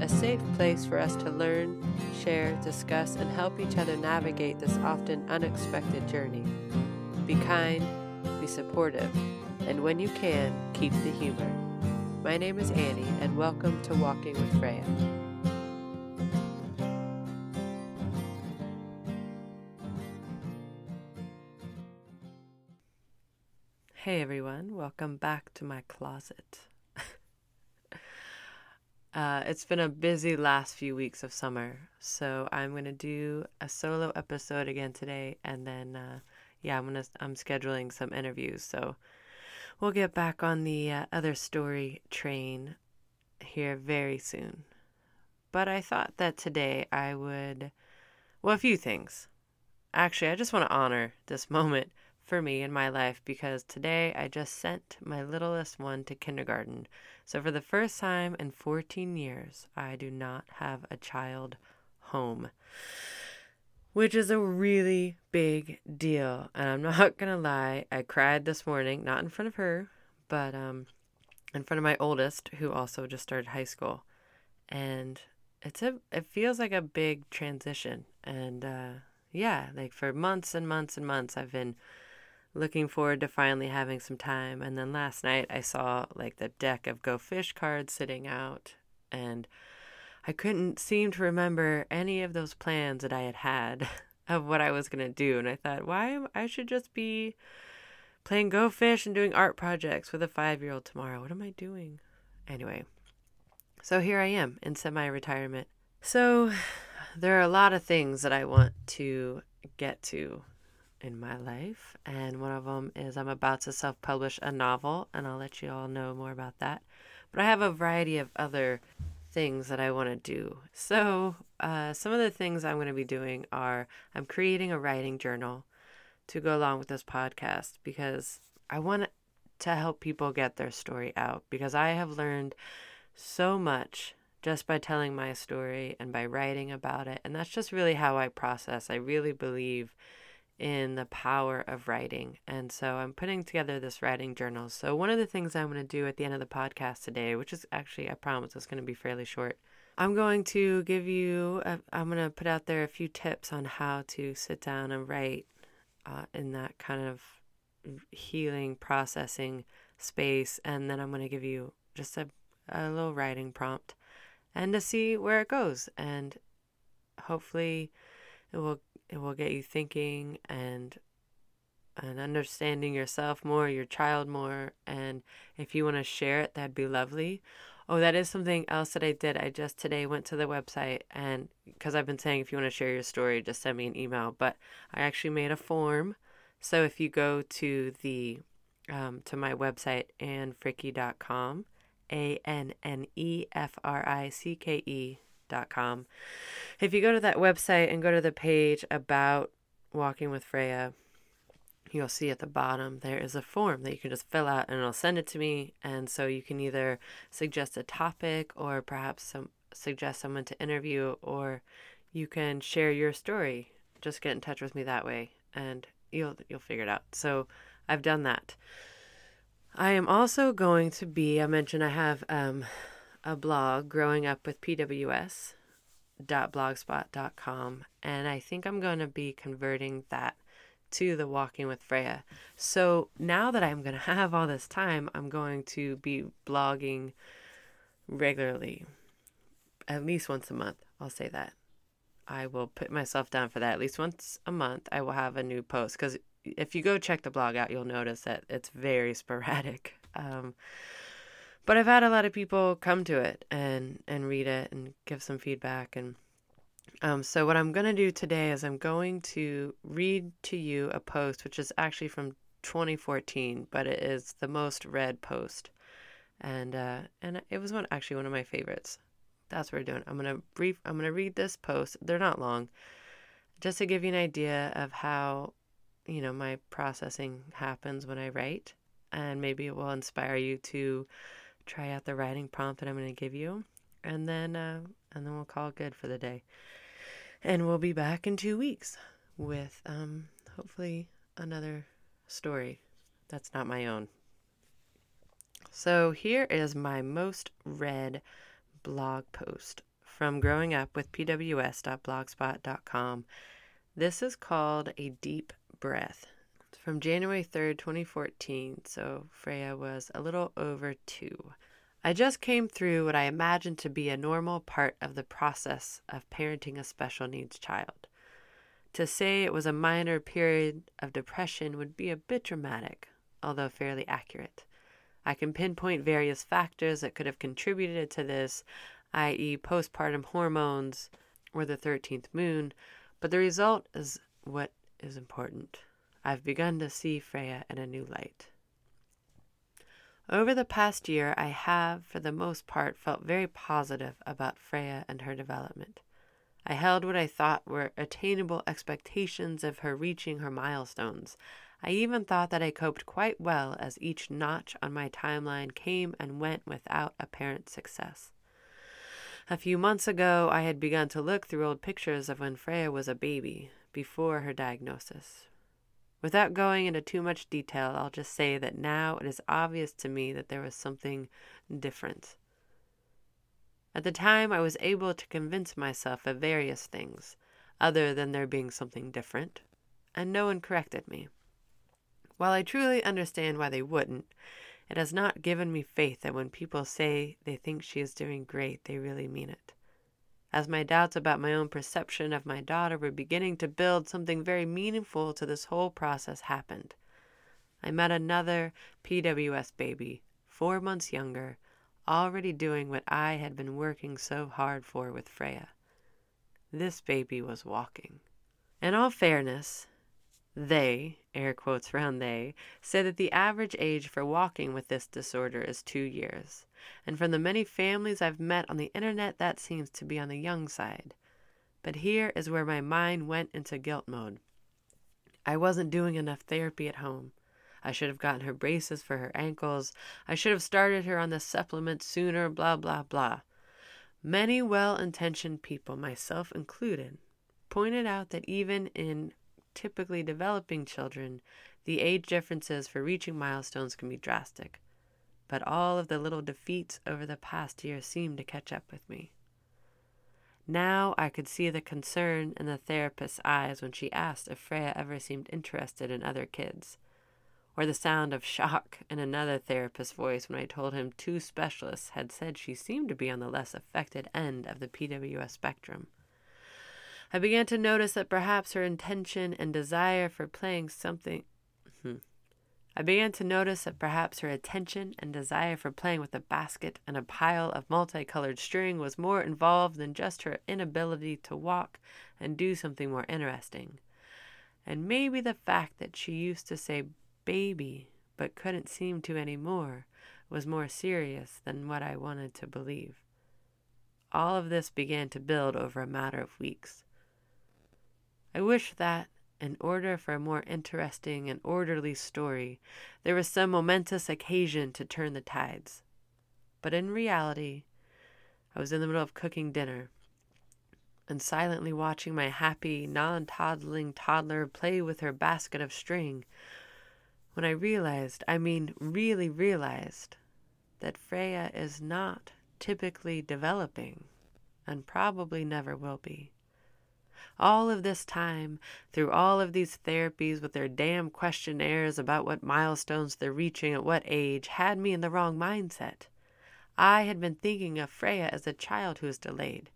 a safe place for us to learn, share, discuss, and help each other navigate this often unexpected journey. Be kind, be supportive, and when you can, keep the humor. My name is Annie, and welcome to Walking with Freya. Hey everyone, welcome back to my closet. Uh, it's been a busy last few weeks of summer, so I'm gonna do a solo episode again today, and then uh, yeah, I'm gonna I'm scheduling some interviews, so we'll get back on the uh, other story train here very soon. But I thought that today I would, well, a few things. Actually, I just want to honor this moment for me in my life because today I just sent my littlest one to kindergarten. So, for the first time in 14 years, I do not have a child home, which is a really big deal. And I'm not going to lie, I cried this morning, not in front of her, but um, in front of my oldest, who also just started high school. And it's a, it feels like a big transition. And uh, yeah, like for months and months and months, I've been looking forward to finally having some time. And then last night I saw like the deck of Go Fish cards sitting out, and I couldn't seem to remember any of those plans that I had had of what I was going to do. And I thought, why? I should just be playing Go Fish and doing art projects with a five year old tomorrow. What am I doing? Anyway, so here I am in semi retirement. So there are a lot of things that I want to get to in my life, and one of them is I'm about to self publish a novel, and I'll let you all know more about that. But I have a variety of other things that I want to do. So, uh, some of the things I'm going to be doing are I'm creating a writing journal to go along with this podcast because I want to help people get their story out because I have learned so much just by telling my story and by writing about it. And that's just really how I process. I really believe in the power of writing. And so I'm putting together this writing journal. So, one of the things I'm going to do at the end of the podcast today, which is actually, I promise, it's going to be fairly short. I'm going to give you, i am going to put out there a few tips on how to sit down and write uh, in that kind of healing, processing space. And then I'm going to give you just a, a little writing prompt and to see where it goes. And hopefully, it will it will get you thinking and and understanding yourself more, your child more, and if you want to share it, that'd be lovely. Oh, that is something else that I did. I just today went to the website and because I've been saying if you want to share your story, just send me an email. But I actually made a form. So if you go to the um, to my website annefricke.com, a n n e f r i c k e com. If you go to that website and go to the page about walking with Freya, you'll see at the bottom there is a form that you can just fill out and it'll send it to me. And so you can either suggest a topic or perhaps some suggest someone to interview or you can share your story. Just get in touch with me that way and you'll you'll figure it out. So I've done that. I am also going to be I mentioned I have um a blog, Growing Up with PWS blogspot.com and I think I'm going to be converting that to the Walking with Freya. So now that I'm going to have all this time, I'm going to be blogging regularly, at least once a month. I'll say that. I will put myself down for that. At least once a month, I will have a new post because if you go check the blog out, you'll notice that it's very sporadic. Um, but I've had a lot of people come to it and and read it and give some feedback and um, so what I'm going to do today is I'm going to read to you a post which is actually from 2014, but it is the most read post, and uh, and it was one actually one of my favorites. That's what we're doing. I'm gonna brief. I'm gonna read this post. They're not long, just to give you an idea of how, you know, my processing happens when I write, and maybe it will inspire you to try out the writing prompt that I'm going to give you, and then uh, and then we'll call it good for the day. And we'll be back in two weeks with um, hopefully another story that's not my own. So here is my most read blog post from growing up with pws.blogspot.com. This is called A Deep Breath. From January 3rd, 2014, so Freya was a little over two. I just came through what I imagined to be a normal part of the process of parenting a special needs child. To say it was a minor period of depression would be a bit dramatic, although fairly accurate. I can pinpoint various factors that could have contributed to this, i.e., postpartum hormones or the 13th moon, but the result is what is important. I've begun to see Freya in a new light. Over the past year, I have, for the most part, felt very positive about Freya and her development. I held what I thought were attainable expectations of her reaching her milestones. I even thought that I coped quite well as each notch on my timeline came and went without apparent success. A few months ago, I had begun to look through old pictures of when Freya was a baby, before her diagnosis. Without going into too much detail, I'll just say that now it is obvious to me that there was something different. At the time, I was able to convince myself of various things, other than there being something different, and no one corrected me. While I truly understand why they wouldn't, it has not given me faith that when people say they think she is doing great, they really mean it. As my doubts about my own perception of my daughter were beginning to build, something very meaningful to this whole process happened. I met another PWS baby, four months younger, already doing what I had been working so hard for with Freya. This baby was walking. In all fairness, they, air quotes around they, say that the average age for walking with this disorder is two years. And from the many families I've met on the internet, that seems to be on the young side. But here is where my mind went into guilt mode. I wasn't doing enough therapy at home. I should have gotten her braces for her ankles. I should have started her on the supplement sooner, blah, blah, blah. Many well intentioned people, myself included, pointed out that even in typically developing children, the age differences for reaching milestones can be drastic. But all of the little defeats over the past year seemed to catch up with me. Now I could see the concern in the therapist's eyes when she asked if Freya ever seemed interested in other kids or the sound of shock in another therapist's voice when I told him two specialists had said she seemed to be on the less affected end of the PWS spectrum. I began to notice that perhaps her intention and desire for playing something. Hmm. I began to notice that perhaps her attention and desire for playing with a basket and a pile of multicolored string was more involved than just her inability to walk and do something more interesting. And maybe the fact that she used to say baby, but couldn't seem to any more, was more serious than what I wanted to believe. All of this began to build over a matter of weeks. I wish that, in order for a more interesting and orderly story, there was some momentous occasion to turn the tides. But in reality, I was in the middle of cooking dinner and silently watching my happy, non toddling toddler play with her basket of string when I realized, I mean, really realized, that Freya is not typically developing and probably never will be. All of this time, through all of these therapies with their damn questionnaires about what milestones they're reaching at what age, had me in the wrong mindset. I had been thinking of Freya as a child who is delayed,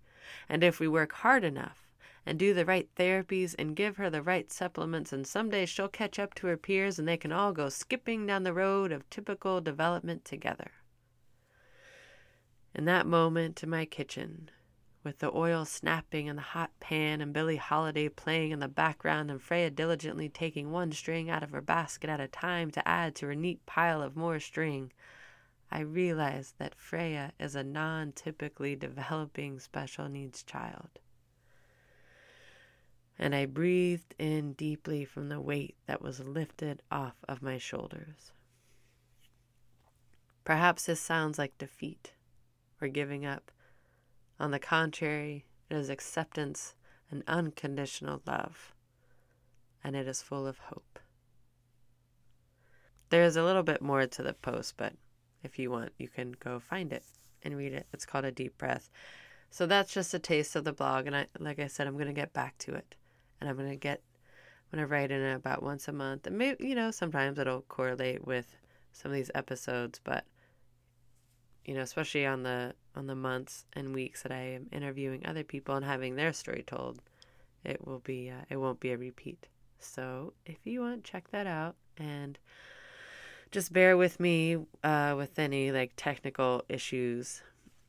and if we work hard enough, and do the right therapies and give her the right supplements, and someday she'll catch up to her peers and they can all go skipping down the road of typical development together. In that moment in my kitchen, with the oil snapping in the hot pan and Billie Holiday playing in the background and Freya diligently taking one string out of her basket at a time to add to her neat pile of more string, I realized that Freya is a non typically developing special needs child. and I breathed in deeply from the weight that was lifted off of my shoulders. Perhaps this sounds like defeat or giving up. On the contrary, it is acceptance and unconditional love, and it is full of hope. There is a little bit more to the post, but if you want, you can go find it and read it. It's called A Deep Breath. So that's just a taste of the blog, and I, like I said, I'm going to get back to it, and I'm going to get, I'm going to write in it about once a month, and maybe you know sometimes it'll correlate with some of these episodes, but you know, especially on the on the months and weeks that I am interviewing other people and having their story told, it will be uh, it won't be a repeat. So if you want, check that out and just bear with me uh, with any like technical issues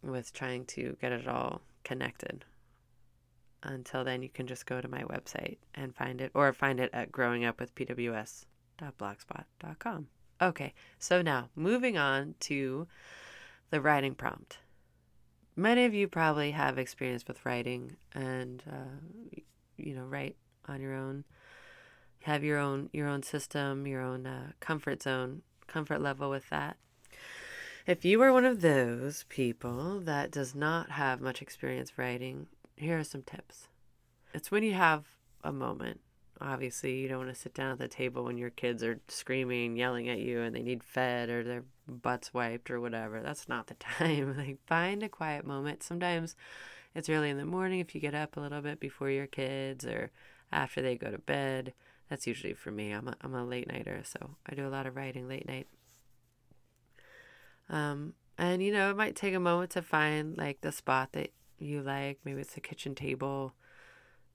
with trying to get it all connected. Until then, you can just go to my website and find it, or find it at growingupwithpws.blogspot.com. Okay, so now moving on to the writing prompt. Many of you probably have experience with writing and, uh, you know, write on your own. Have your own your own system, your own uh, comfort zone, comfort level with that. If you are one of those people that does not have much experience writing, here are some tips. It's when you have a moment obviously you don't want to sit down at the table when your kids are screaming yelling at you and they need fed or their butts wiped or whatever. That's not the time. Like find a quiet moment. Sometimes it's early in the morning if you get up a little bit before your kids or after they go to bed. That's usually for me. I'm a, I'm a late nighter so i do a lot of writing late night. Um, and you know it might take a moment to find like the spot that you like. Maybe it's a kitchen table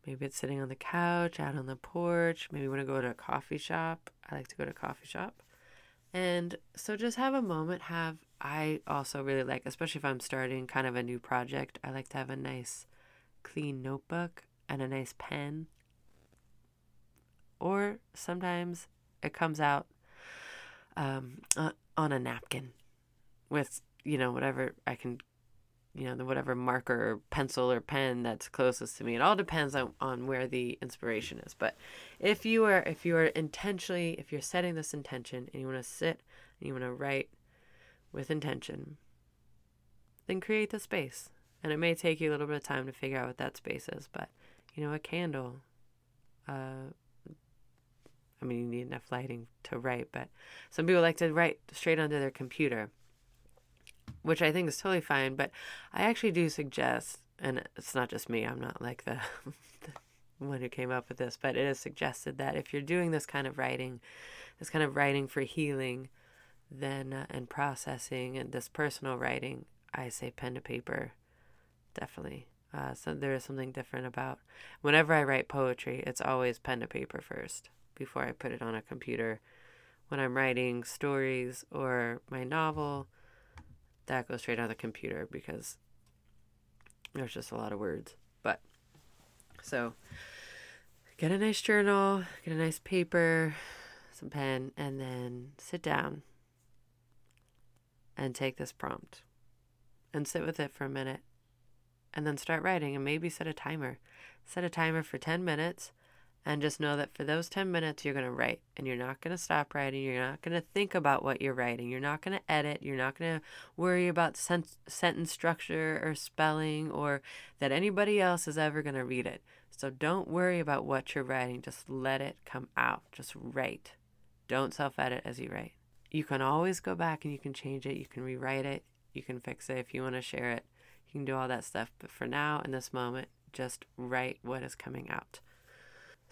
Maybe it's sitting on the couch, out on the porch. Maybe want to go to a coffee shop. I like to go to a coffee shop. And so just have a moment. Have, I also really like, especially if I'm starting kind of a new project, I like to have a nice clean notebook and a nice pen. Or sometimes it comes out um, uh, on a napkin with, you know, whatever I can you know, the whatever marker or pencil or pen that's closest to me. It all depends on, on where the inspiration is. But if you are if you are intentionally if you're setting this intention and you want to sit and you want to write with intention, then create the space. And it may take you a little bit of time to figure out what that space is, but you know, a candle, uh, I mean, you need enough lighting to write, but some people like to write straight onto their computer which I think is totally fine. But I actually do suggest, and it's not just me, I'm not like the, the one who came up with this, but it is suggested that if you're doing this kind of writing, this kind of writing for healing, then uh, and processing and this personal writing, I say pen to paper, definitely. Uh, so there is something different about whenever I write poetry, it's always pen to paper first before I put it on a computer. When I'm writing stories or my novel, that goes straight on the computer because there's just a lot of words. But so get a nice journal, get a nice paper, some pen, and then sit down and take this prompt and sit with it for a minute and then start writing and maybe set a timer. Set a timer for 10 minutes and just know that for those 10 minutes, you're going to write and you're not going to stop writing. You're not going to think about what you're writing. You're not going to edit. You're not going to worry about sen- sentence structure or spelling or that anybody else is ever going to read it. So don't worry about what you're writing. Just let it come out. Just write. Don't self edit as you write. You can always go back and you can change it. You can rewrite it. You can fix it if you want to share it. You can do all that stuff. But for now, in this moment, just write what is coming out.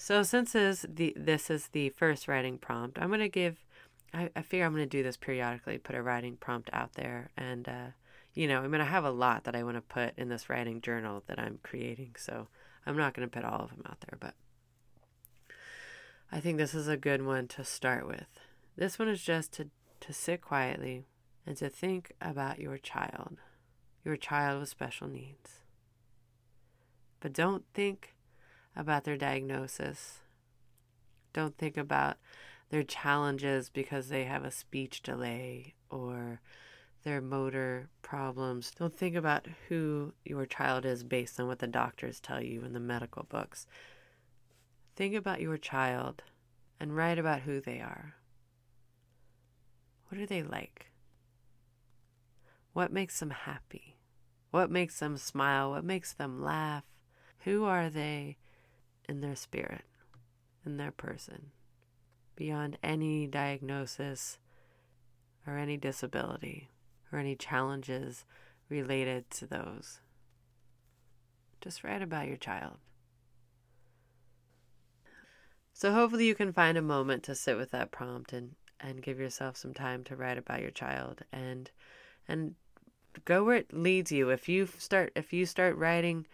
So since this is the this is the first writing prompt, I'm gonna give. I, I figure I'm gonna do this periodically. Put a writing prompt out there, and uh, you know, I mean, I have a lot that I want to put in this writing journal that I'm creating. So I'm not gonna put all of them out there, but I think this is a good one to start with. This one is just to to sit quietly and to think about your child, your child with special needs. But don't think about their diagnosis. Don't think about their challenges because they have a speech delay or their motor problems. Don't think about who your child is based on what the doctors tell you in the medical books. think about your child and write about who they are. What are they like? What makes them happy? What makes them smile? What makes them laugh? Who are they in their spirit, in their person, beyond any diagnosis or any disability or any challenges related to those? Just write about your child. So hopefully you can find a moment to sit with that prompt and and give yourself some time to write about your child and and go where it leads you. If you start if you start writing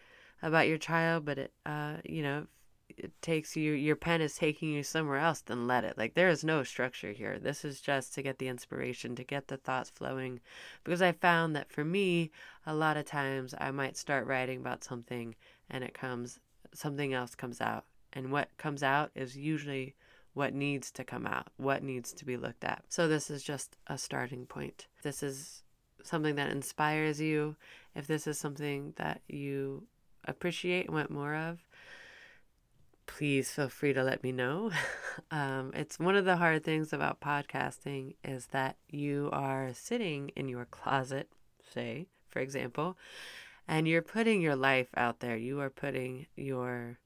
about your child, but it uh you know it takes you your pen is taking you somewhere else, then let it. Like there is no structure here. This is just to get the inspiration, to get the thoughts flowing. Because I found that for me, a lot of times I might start writing about something and it comes something else comes out. And what comes out is usually what needs to come out, what needs to be looked at. So, this is just a starting point. This is something that inspires you, if this is something that you appreciate and want more of, please feel free to let me know. um, it's one of the hard things about podcasting is that you are sitting in your closet, say, for example, and you're putting your life out there. You are putting your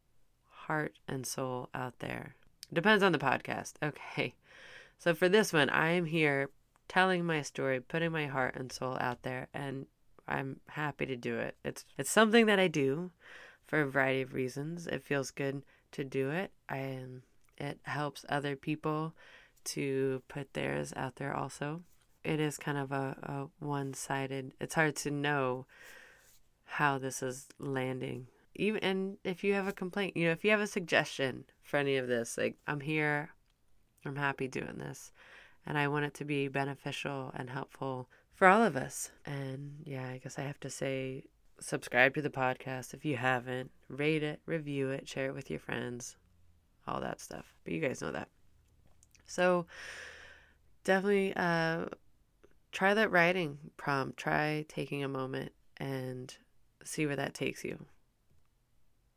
heart and soul out there. Depends on the podcast. Okay. So for this one, I am here telling my story, putting my heart and soul out there, and I'm happy to do it. It's it's something that I do for a variety of reasons. It feels good to do it. I it helps other people to put theirs out there also. It is kind of a, a one sided it's hard to know how this is landing. Even and if you have a complaint, you know, if you have a suggestion for any of this, like I'm here, I'm happy doing this. And I want it to be beneficial and helpful for all of us. And yeah, I guess I have to say subscribe to the podcast if you haven't, rate it, review it, share it with your friends, all that stuff. But you guys know that. So definitely uh, try that writing prompt. Try taking a moment and see where that takes you.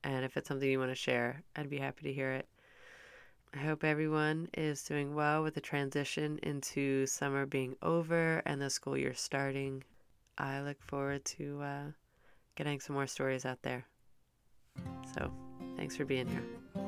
And if it's something you want to share, I'd be happy to hear it. I hope everyone is doing well with the transition into summer being over and the school year starting. I look forward to uh, getting some more stories out there. So, thanks for being here.